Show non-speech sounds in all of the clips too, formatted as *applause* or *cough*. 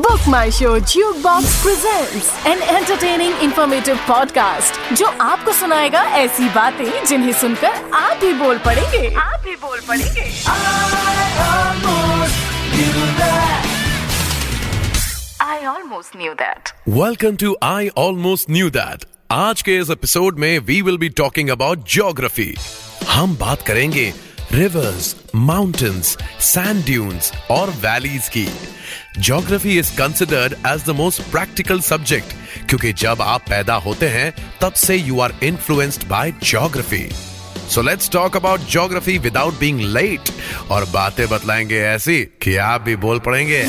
Book My Show Jukebox presents an entertaining informative podcast जो आपको सुनाएगा ऐसी बातें जिन्हें सुनकर आप भी बोल पड़ेंगे आप भी बोल पड़ेंगे I almost knew that. Welcome to I Almost Knew That. आज के इस एपिसोड में we will be talking about geography हम बात करेंगे रिवर्स माउंटेन्स सैंड ड्यून्स और वैलीज की। Geography is considered as the most practical subject क्योंकि जब आप पैदा होते हैं, तब से you are influenced by geography so let's talk about geography without being late और बातें बतलाएँगे ऐसी कि आप भी बोल पड़ेंगे।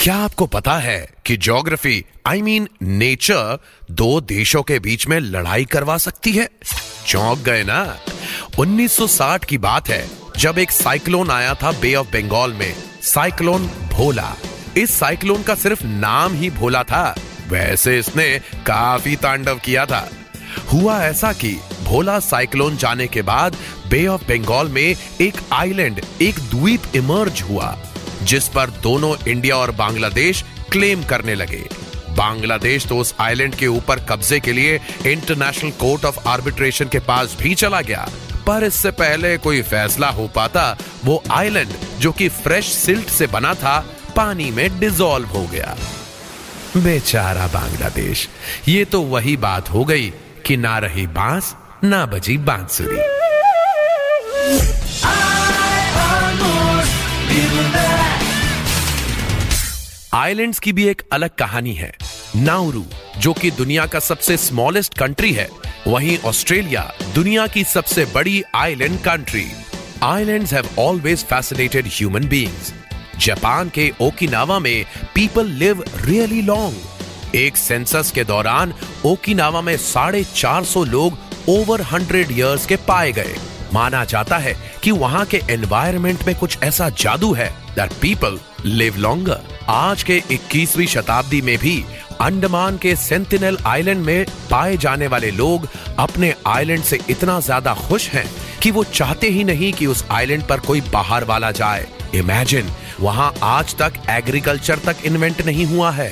क्या आपको पता है कि ज्योग्राफी आई मीन नेचर दो देशों के बीच में लड़ाई करवा सकती है? चौंक गए ना? 1960 की बात है, जब एक साइक्लोन आया था बे ऑफ़ बंगाल में साइक्लोन भोला। इस साइक्लोन का सिर्फ़ नाम ही भोला था, वैसे इसने काफ़ी तांडव किया था। हुआ ऐसा कि भोला साइक्लोन जाने के बाद बे ऑफ़ बंगाल में एक आइलैंड एक द्वीप इमर्ज हुआ। जिस पर दोनों इंडिया और बांग्लादेश क्लेम करने लगे। बांग्लादेश तो उस आइलैंड के ऊपर कब्जे के लिए इंटरनेशनल कोर्ट ऑफ़ आर्बिट्रेशन के पास भी चला गया। पर इससे पहले कोई फैसला हो पाता, वो आइलैंड, जो कि फ्रेश सिल्ट से बना था, पानी में डिसॉल्व हो गया। बेचारा बांग्लादेश, ये तो वही बात हो गई कि ना रही बाँस, ना बजी बांसुरी। आइलैंड्स की भी एक अलग कहानी है। नाउरू, जो कि दुनिया का सबसे स्मॉलेस्ट कंट्री है, वहीं ऑस्ट्रेलिया दुनिया की सबसे बड़ी island country islands have always fascinated human beings Japan के ओकिनावा में पीपल लिव रियली लॉन्ग एक सेंसस के दौरान ओकिनावा में साढ़े चार सौ लोग ओवर हंड्रेड इयर्स के पाए गए। माना जाता है कि वहाँ के एनवायरमेंट में कुछ ऐसा जादू है दैट पीपल लिव लॉन्गर आज के 21वीं शताब्दी में भी अंडमान के सेंटिनल आइलैंड में पाए जाने वाले लोग अपने आइलैंड से इतना ज़्यादा खुश हैं कि वो चाहते ही नहीं कि उस आइलैंड पर कोई बाहर वाला जाए। इमेजिन वहाँ आज तक एग्रीकल्चर तक इन्वेंट नहीं हुआ है।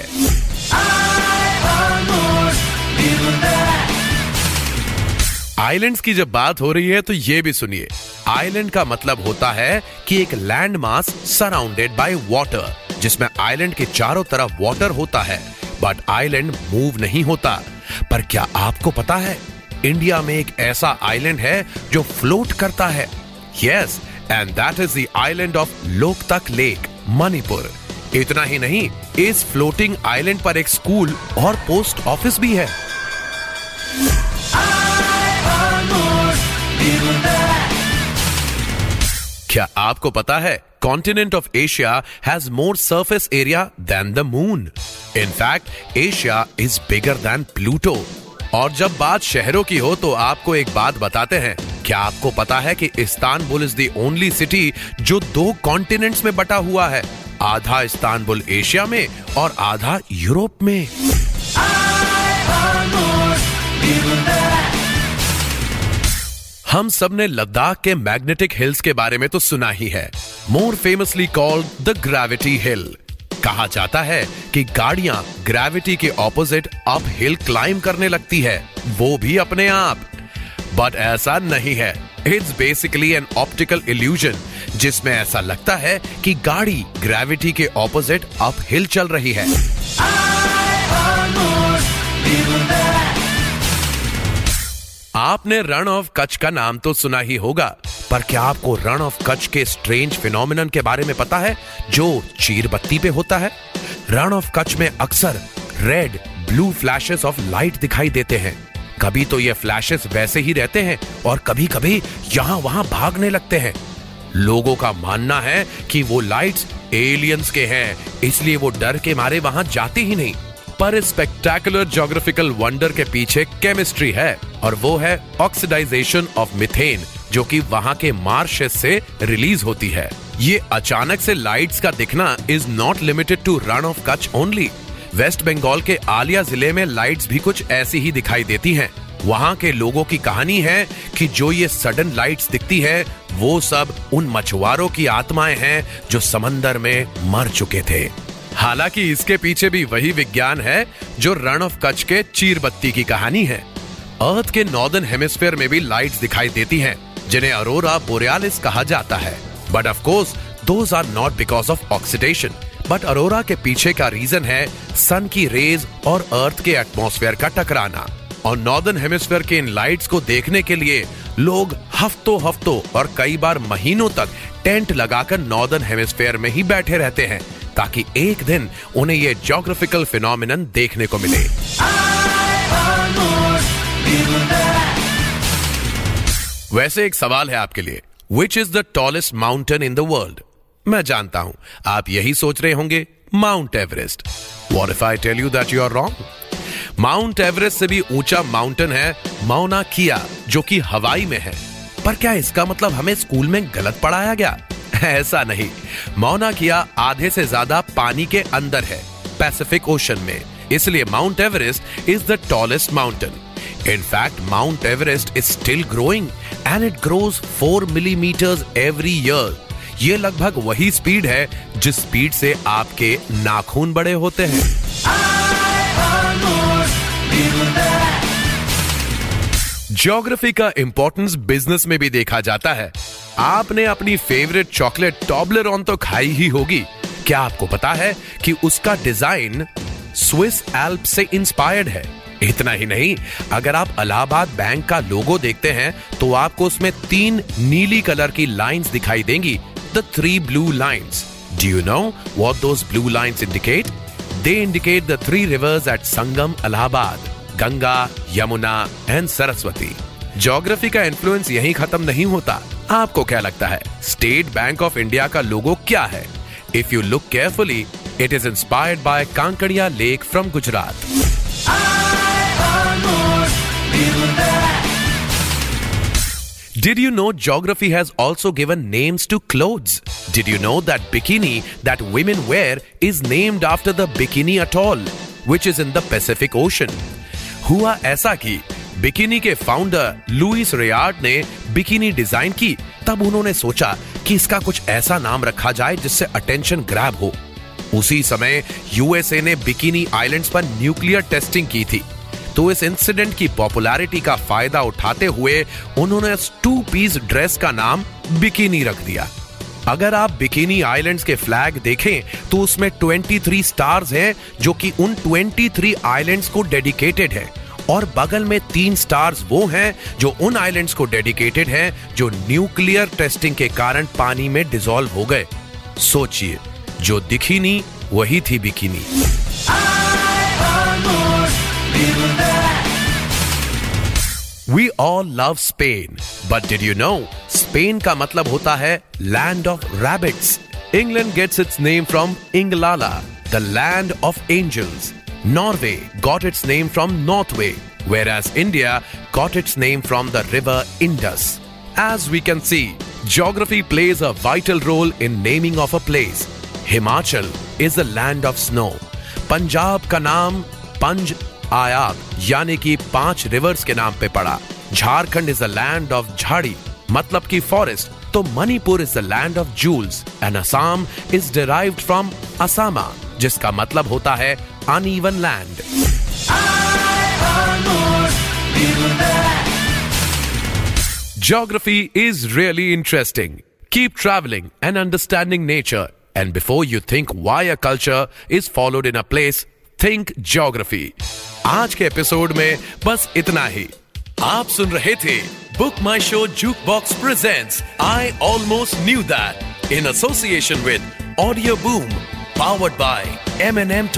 आइलैंड्स की जब बात हो रही है तो ये भी सुनिए। आइलैंड का मतलब होता है कि एक land mass surrounded by water जिसमें आइलैंड के चारों तरफ़ वाटर होता है बट आइलैंड मूव नहीं होता। पर क्या आपको पता है इंडिया में एक ऐसा आइलैंड है जो फ्लोट करता है? Yes and that is the island of Loktak lake Manipur इतना ही नहीं, इस फ्लोटिंग आइलैंड पर एक स्कूल और पोस्ट ऑफ़िस भी है। क्या आपको पता है continent of Asia has more surface area than the moon in fact Asia is bigger than Pluto और जब बात शहरों की हो तो आपको एक बात बताते हैं। क्या आपको पता है कि Istanbul is the only city जो दो कॉन्टिनेंट्स में बटा हुआ है? आधा इस्तानबुल एशिया में और आधा यूरोप में। हम सबने लद्दाख के मैग्नेटिक हिल्स के बारे में तो सुना ही है। More famously called the gravity hill. कहा जाता है कि गाड़ियाँ ग्रेविटी के ऑपोजिट अप हिल क्लाइम करने लगती है। वो भी अपने आप। बट ऐसा नहीं है। It's basically an optical illusion जिसमें ऐसा लगता है कि गाड़ी ग्रेविटी के ऑपोजिट अप हिल चल रही है। आपने रण ऑफ़ कच्छ का नाम तो सुना ही होगा, पर क्या आपको रण ऑफ़ कच्छ के स्ट्रेंज फिनोमिनन के बारे में पता है, जो चीर बत्ती पे होता है? रण ऑफ़ कच्छ में अक्सर red blue flashes of light दिखाई देते हैं। कभी तो ये फ्लैशेस वैसे ही रहते हैं, और कभी कभी यहाँ वहाँ भागने लगते हैं। लोगों का मानना है कि वो लाइट्स एलियंस के हैं, इसलिए वो डर के मारे वहाँ जाते ही नहीं। पर इस स्पेक्टेकुलर जोग्राफिकल वंडर के पीछे केमिस्ट्री है और वो है ऑक्सीडाइजेशन ऑफ़ मिथेन जो कि वहाँ के मार्शेस से रिलीज़ होती है। ये अचानक से लाइट्स का दिखना is not limited to Rann of Kutch only West Bengal के आलिया ज़िले में लाइट्स भी कुछ ऐसी ही दिखाई देती हैं। वहाँ के लोगों की कहानी है कि जो ये सडन लाइट्स दिखती है, वो सब उन मछुआरों की आत्माएँ हैं जो समंदर में मर चुके थे। हालाँकि इसके पीछे भी वही विज्ञान है जो रण ऑफ़ कच्छ के चीर बत्ती की कहानी है। अर्थ के नॉर्दर्न हेमिस्फेयर में भी लाइट्स दिखाई देती हैं, जिन्हें अरोरा बोरियालिस कहा जाता है। But of course those are not because of oxidation but aurora के पीछे का रीजन है सन की रेज और अर्थ के एटमोस्फेयर का टकराना। और नॉर्दर्न हेमिस्फेयर के इन लाइट्स को देखने के लिए लोग हफ्तों हफ्तों और कई बार महीनों तक टेंट लगाकर नॉर्दर्न हेमिस्फेयर में ही बैठे रहते हैं। ताकि एक दिन उन्हें ये जोग्राफिकल फिनोमिनन देखने को मिले। वैसे एक सवाल है आपके लिए। Which is the tallest mountain in the world मैं जानता हूँ। आप यही सोच रहे होंगे Mount Everest what if I tell you that you are wrong Mount Everest से भी ऊँचा माउंटेन है माउना किया जो कि हवाई में है। पर क्या इसका मतलब हमें स्कूल में गलत पढ़ाया गया? *laughs* ऐसा नहीं। मौना किया आधे से ज़्यादा पानी के अंदर है पैसिफिक ओशन में। इसलिए Mount Everest is the tallest mountain In fact, Mount Everest is still growing and it grows 4 millimeters every year. ये लगभग वही स्पीड है जिस स्पीड से आपके नाखून बड़े होते हैं। ज्योग्राफी का इंपॉर्टेंस बिज़नेस में भी देखा जाता है। आपने अपनी फेवरेट चॉकलेट टॉबलर तो खाई ही होगी। क्या आपको पता है कि उसका डिज़ाइन स्विस एल्प से इंस्पायर्ड है? इतना ही नहीं, अगर आप अलाहाबाद बैंक का लोगो देखते हैं तो आपको उसमें तीन नीली कलर की लाइंस दिखाई देंगी the three blue lines do you know what those blue lines indicate they indicate the three rivers at Sangam Allahabad Ganga Yamuna and Saraswati geography का इन्फ्लुएंस यहीं खत्म नहीं होता। आपको क्या लगता है स्टेट बैंक ऑफ़ इंडिया का लोगो क्या है if you look carefully it is inspired by Kankaria lake from Gujarat Did you know geography has also given names to clothes? Did you know that bikini that women wear is named after the Bikini Atoll, which is in the Pacific Ocean? हुआ ऐसा कि bikini के founder Louis Reard ने bikini design की, तब उन्होंने सोचा कि इसका कुछ ऐसा नाम रखा जाए जिससे अटेंशन ग्रैब हो। उसी समय यूएसए ने बिकिनी आइलैंड्स पर न्यूक्लियर टेस्टिंग की थी। तो इस इंसिडेंट की पॉपुलैरिटी का फ़ायदा उठाते हुए उन्होंने टू पीस ड्रेस का नाम बिकिनी रख दिया। अगर आप बिकिनी आइलैंड्स के फ्लैग देखें तो उसमें 23 स्टार्स हैं, जो कि उन 23 आइलैंड्स को डेडिकेटेड है। और बगल में तीन स्टार्स वो हैं जो उन आइलैंड्स को डेडिकेटेड हैं जो न्यूक्लियर टेस्टिंग के कारण पानी में डिसॉल्व हो गए। सोचिए, जो दिखी नहीं वही थी bikini. We all love Spain but did you know Spain का मतलब होता है land of rabbits England gets its name from Englaland the land of angels Norway got its name from Northway, whereas India got its name from the river Indus. As we can see, geography plays a vital role in naming of a place. Himachal is the land of snow. Punjab का नाम पंज आयाब यानी कि पाँच reverse के नाम पे पड़ा Jharkhand is the land of झाड़ी मतलब की फॉरेस्ट तो Manipur is the land of jewels and Assam is derived from असामा जिसका मतलब होता है Uneven land Geography is really interesting. Keep traveling and understanding nature. And before you think why a culture is followed in a place, think geography. आज के episode में बस इतना ही आप सुन रहे थे BookMyShow Jukebox presents I almost knew that in association with Audioboom powered by M N M